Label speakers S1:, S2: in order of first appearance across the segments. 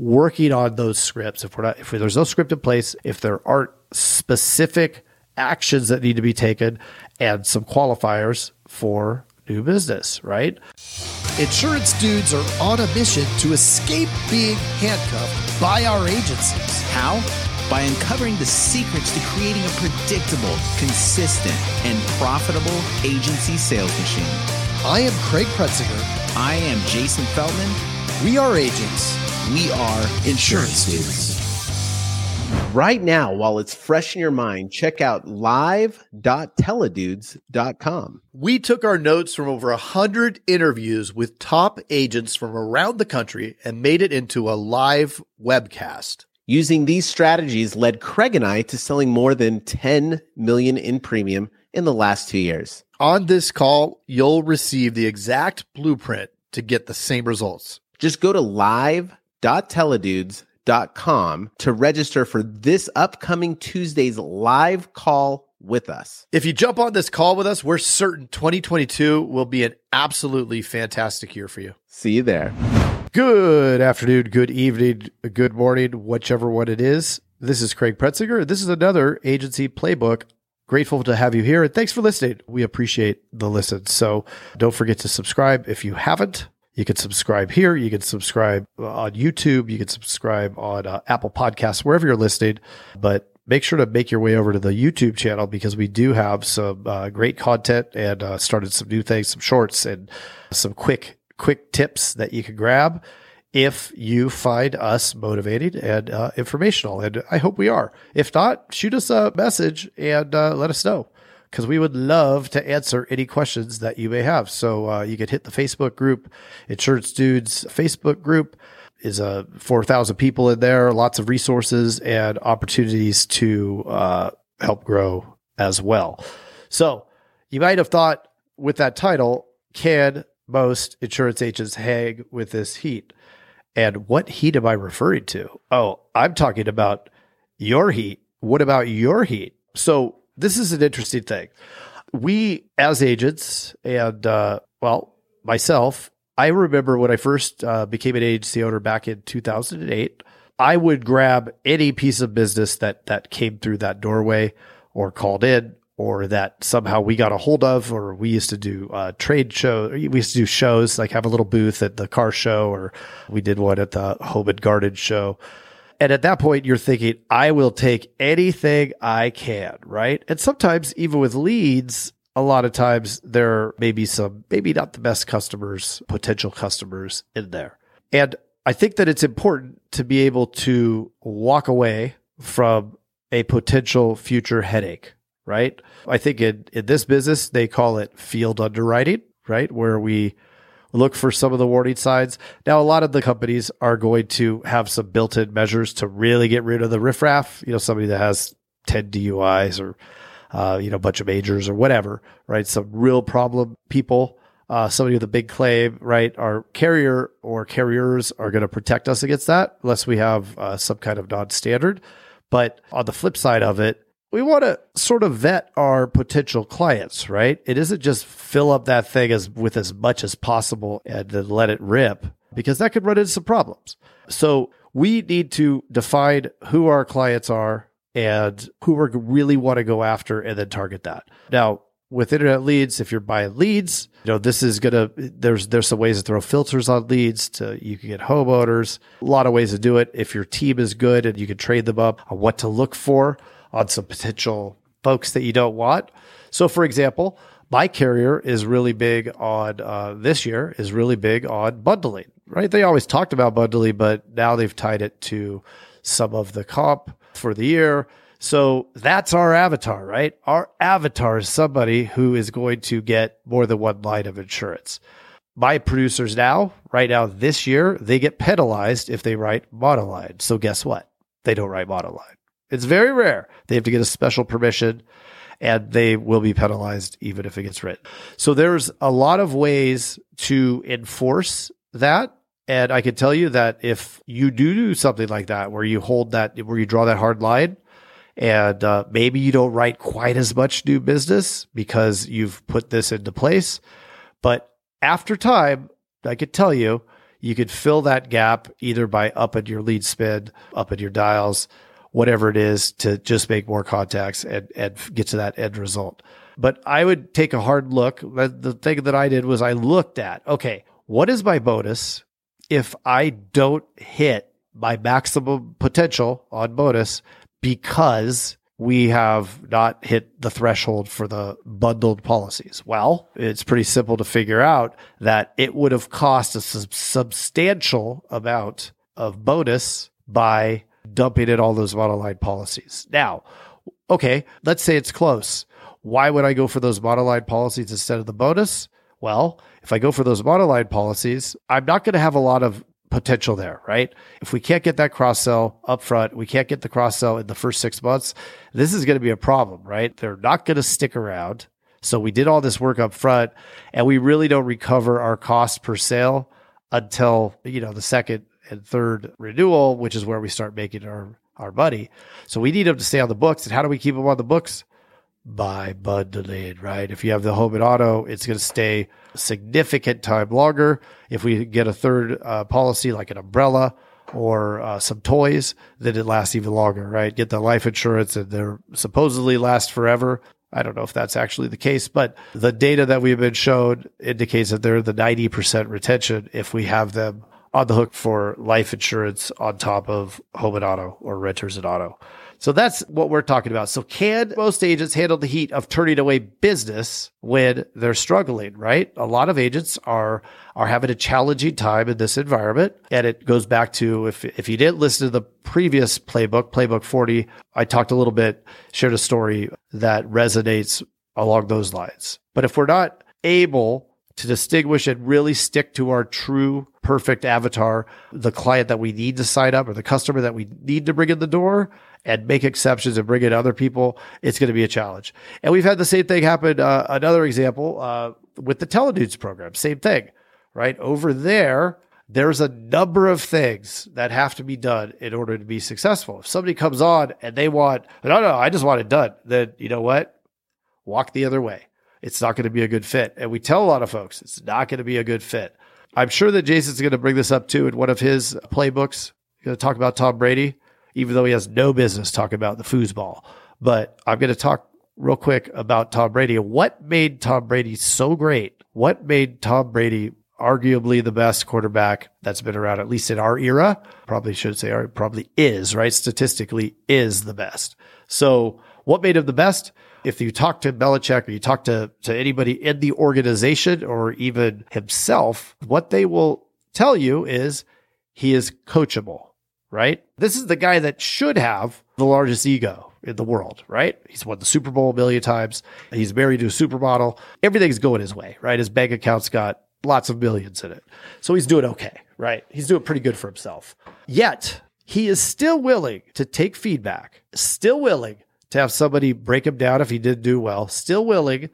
S1: working on those scripts, if we're not, if there's no script in place, if there aren't specific actions that need to be taken and some qualifiers for new business, right?
S2: Insurance dudes are on a mission to escape being handcuffed by our agencies.
S3: How? By uncovering the secrets to creating a predictable, consistent, and profitable agency sales machine.
S2: I am Craig Pretzinger.
S3: I am Jason Feldman.
S2: We are agents.
S3: We are insurance dudes.
S4: Right now, while it's fresh in your mind, check out live.teledudes.com.
S1: We took our notes from over 100 interviews with top agents from around the country and made it into a live webcast.
S4: Using these strategies led Craig and I to selling more than 10 million in premium in the last two years.
S1: On this call, you'll receive the exact blueprint to get the same results.
S4: Just go to live.teledudes.com to register for this upcoming Tuesday's live call with us.
S1: If you jump on this call with us, we're certain 2022 will be an absolutely fantastic year for you.
S4: See you there.
S1: Good afternoon, good evening, good morning, whichever one it is. This is Craig Pretzinger. This is another agency playbook. Grateful to have you here and thanks for listening. We appreciate the listen. So don't forget to subscribe if you haven't. You can subscribe here. You can subscribe on YouTube. You can subscribe on uh, Apple Podcasts, wherever you're listening. But make sure to make your way over to the YouTube channel because we do have some uh, great content and uh, started some new things, some shorts and some quick quick tips that you can grab if you find us motivating and uh, informational. And I hope we are. If not, shoot us a message and uh, let us know because we would love to answer any questions that you may have. So uh, you could hit the Facebook group, Insurance Dudes Facebook group is a 4,000 people in there, lots of resources and opportunities to uh, help grow as well. So you might have thought with that title, can most insurance agents hang with this heat? And what heat am I referring to? Oh, I'm talking about your heat. What about your heat? So this is an interesting thing. We, as agents, and uh, well, myself, I remember when I first uh, became an agency owner back in 2008. I would grab any piece of business that that came through that doorway, or called in, or that somehow we got a hold of, or we used to do uh, trade show. We used to do shows like have a little booth at the car show, or we did one at the home and garden show. And at that point, you're thinking, I will take anything I can, right? And sometimes, even with leads, a lot of times there may be some, maybe not the best customers, potential customers in there. And I think that it's important to be able to walk away from a potential future headache, right? I think in, in this business, they call it field underwriting, right? Where we look for some of the warning signs. Now, a lot of the companies are going to have some built in measures to really get rid of the riffraff, you know, somebody that has 10 DUIs or, uh, you know, a bunch of majors or whatever, right? Some real problem people. Uh, somebody with a big claim, right? Our carrier or carriers are going to protect us against that unless we have uh, some kind of non standard. But on the flip side of it, we want to sort of vet our potential clients, right? It isn't just fill up that thing as with as much as possible and then let it rip because that could run into some problems. So we need to define who our clients are and who we really want to go after and then target that. Now, with internet leads, if you're buying leads, you know, this is gonna there's there's some ways to throw filters on leads to you can get homeowners, a lot of ways to do it. If your team is good and you can trade them up on what to look for on some potential folks that you don't want. So for example, my carrier is really big on uh, this year is really big on bundling, right? They always talked about bundling, but now they've tied it to some of the comp for the year. So that's our avatar, right? Our avatar is somebody who is going to get more than one line of insurance. My producers now, right now this year, they get penalized if they write monoline. So guess what? They don't write monoline. It's very rare. They have to get a special permission and they will be penalized even if it gets written. So there's a lot of ways to enforce that. And I can tell you that if you do do something like that, where you hold that, where you draw that hard line, and uh, maybe you don't write quite as much new business because you've put this into place, but after time, I could tell you, you could fill that gap either by upping your lead spin, upping your dials, whatever it is to just make more contacts and, and get to that end result. But I would take a hard look. The thing that I did was I looked at, okay, what is my bonus if I don't hit my maximum potential on bonus because we have not hit the threshold for the bundled policies? Well, it's pretty simple to figure out that it would have cost a sub- substantial amount of bonus by dumping in all those monoline policies. Now, okay, let's say it's close. Why would I go for those monoline policies instead of the bonus? Well, if I go for those monoline policies, I'm not going to have a lot of potential there, right? If we can't get that cross sell up front, we can't get the cross sell in the first six months, this is going to be a problem, right? They're not going to stick around. So we did all this work up front and we really don't recover our cost per sale until, you know, the second and third renewal, which is where we start making our, our money. So we need them to stay on the books. And how do we keep them on the books? By bundling, right? If you have the home and auto, it's going to stay significant time longer. If we get a third uh, policy like an umbrella or uh, some toys, then it lasts even longer, right? Get the life insurance and they're supposedly last forever. I don't know if that's actually the case, but the data that we've been shown indicates that they're the 90% retention if we have them on the hook for life insurance on top of home and auto or renters and auto. So that's what we're talking about. So can most agents handle the heat of turning away business when they're struggling, right? A lot of agents are are having a challenging time in this environment. And it goes back to if if you didn't listen to the previous playbook, playbook 40, I talked a little bit, shared a story that resonates along those lines. But if we're not able to distinguish and really stick to our true perfect avatar, the client that we need to sign up or the customer that we need to bring in the door and make exceptions and bring in other people, it's going to be a challenge. And we've had the same thing happen. Uh, another example uh, with the Teledudes program, same thing, right? Over there, there's a number of things that have to be done in order to be successful. If somebody comes on and they want, no, no, I just want it done, then you know what? Walk the other way it's not going to be a good fit. And we tell a lot of folks it's not going to be a good fit. I'm sure that Jason's going to bring this up too in one of his playbooks. He's going to talk about Tom Brady, even though he has no business talking about the foosball. But I'm going to talk real quick about Tom Brady. What made Tom Brady so great? What made Tom Brady arguably the best quarterback that's been around, at least in our era? Probably should say, probably is, right? Statistically, is the best. So what made him the best? if you talk to Belichick or you talk to, to anybody in the organization or even himself, what they will tell you is he is coachable, right? This is the guy that should have the largest ego in the world, right? He's won the Super Bowl a million times. He's married to a supermodel. Everything's going his way, right? His bank account's got lots of millions in it. So he's doing okay, right? He's doing pretty good for himself. Yet he is still willing to take feedback, still willing to have somebody break him down if he didn't do well, still willing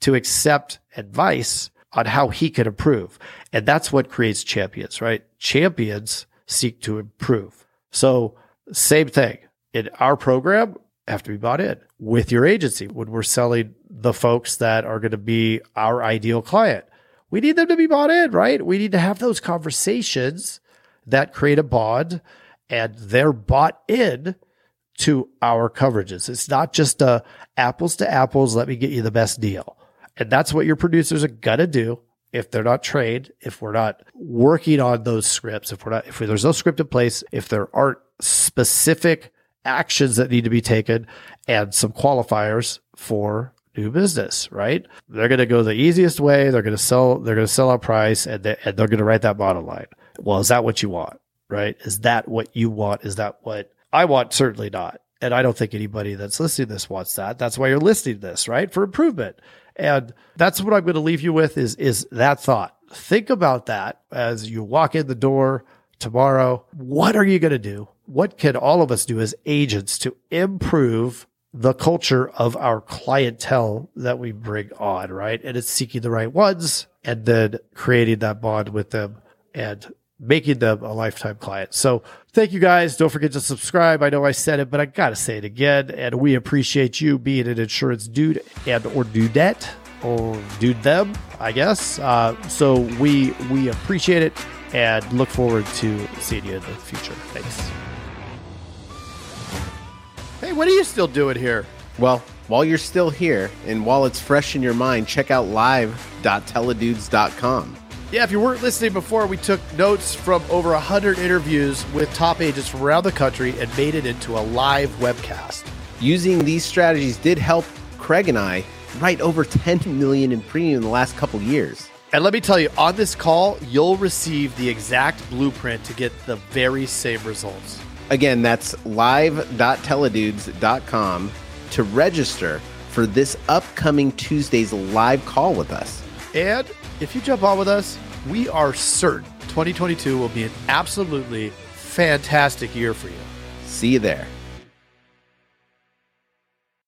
S1: to accept advice on how he could improve. And that's what creates champions, right? Champions seek to improve. So same thing in our program have to be bought in with your agency when we're selling the folks that are going to be our ideal client. We need them to be bought in, right? We need to have those conversations that create a bond and they're bought in to our coverages. It's not just a apples to apples, let me get you the best deal. And that's what your producers are going to do if they're not trained, if we're not working on those scripts, if we're not, if there's no script in place, if there aren't specific actions that need to be taken and some qualifiers for new business, right? They're going to go the easiest way. They're going to sell, they're going to sell a price and, they, and they're going to write that bottom line. Well, is that what you want? Right? Is that what you want? Is that what I want certainly not. And I don't think anybody that's listening to this wants that. That's why you're listening to this, right? For improvement. And that's what I'm going to leave you with is, is that thought. Think about that as you walk in the door tomorrow. What are you going to do? What can all of us do as agents to improve the culture of our clientele that we bring on, right? And it's seeking the right ones and then creating that bond with them and making them a lifetime client. So thank you guys. Don't forget to subscribe. I know I said it, but I got to say it again. And we appreciate you being an insurance dude and or dudette or dude them, I guess. Uh, so we, we appreciate it. and look forward to seeing you in the future. Thanks. Hey, what are you still doing here?
S4: Well, while you're still here and while it's fresh in your mind, check out live.teledudes.com.
S1: Yeah, if you weren't listening before, we took notes from over 100 interviews with top agents from around the country and made it into a live webcast.
S4: Using these strategies did help Craig and I write over 10 million in premium in the last couple years.
S1: And let me tell you, on this call, you'll receive the exact blueprint to get the very same results.
S4: Again, that's live.teledudes.com to register for this upcoming Tuesday's live call with us.
S1: And if you jump on with us, we are certain 2022 will be an absolutely fantastic year for you.
S4: See you there.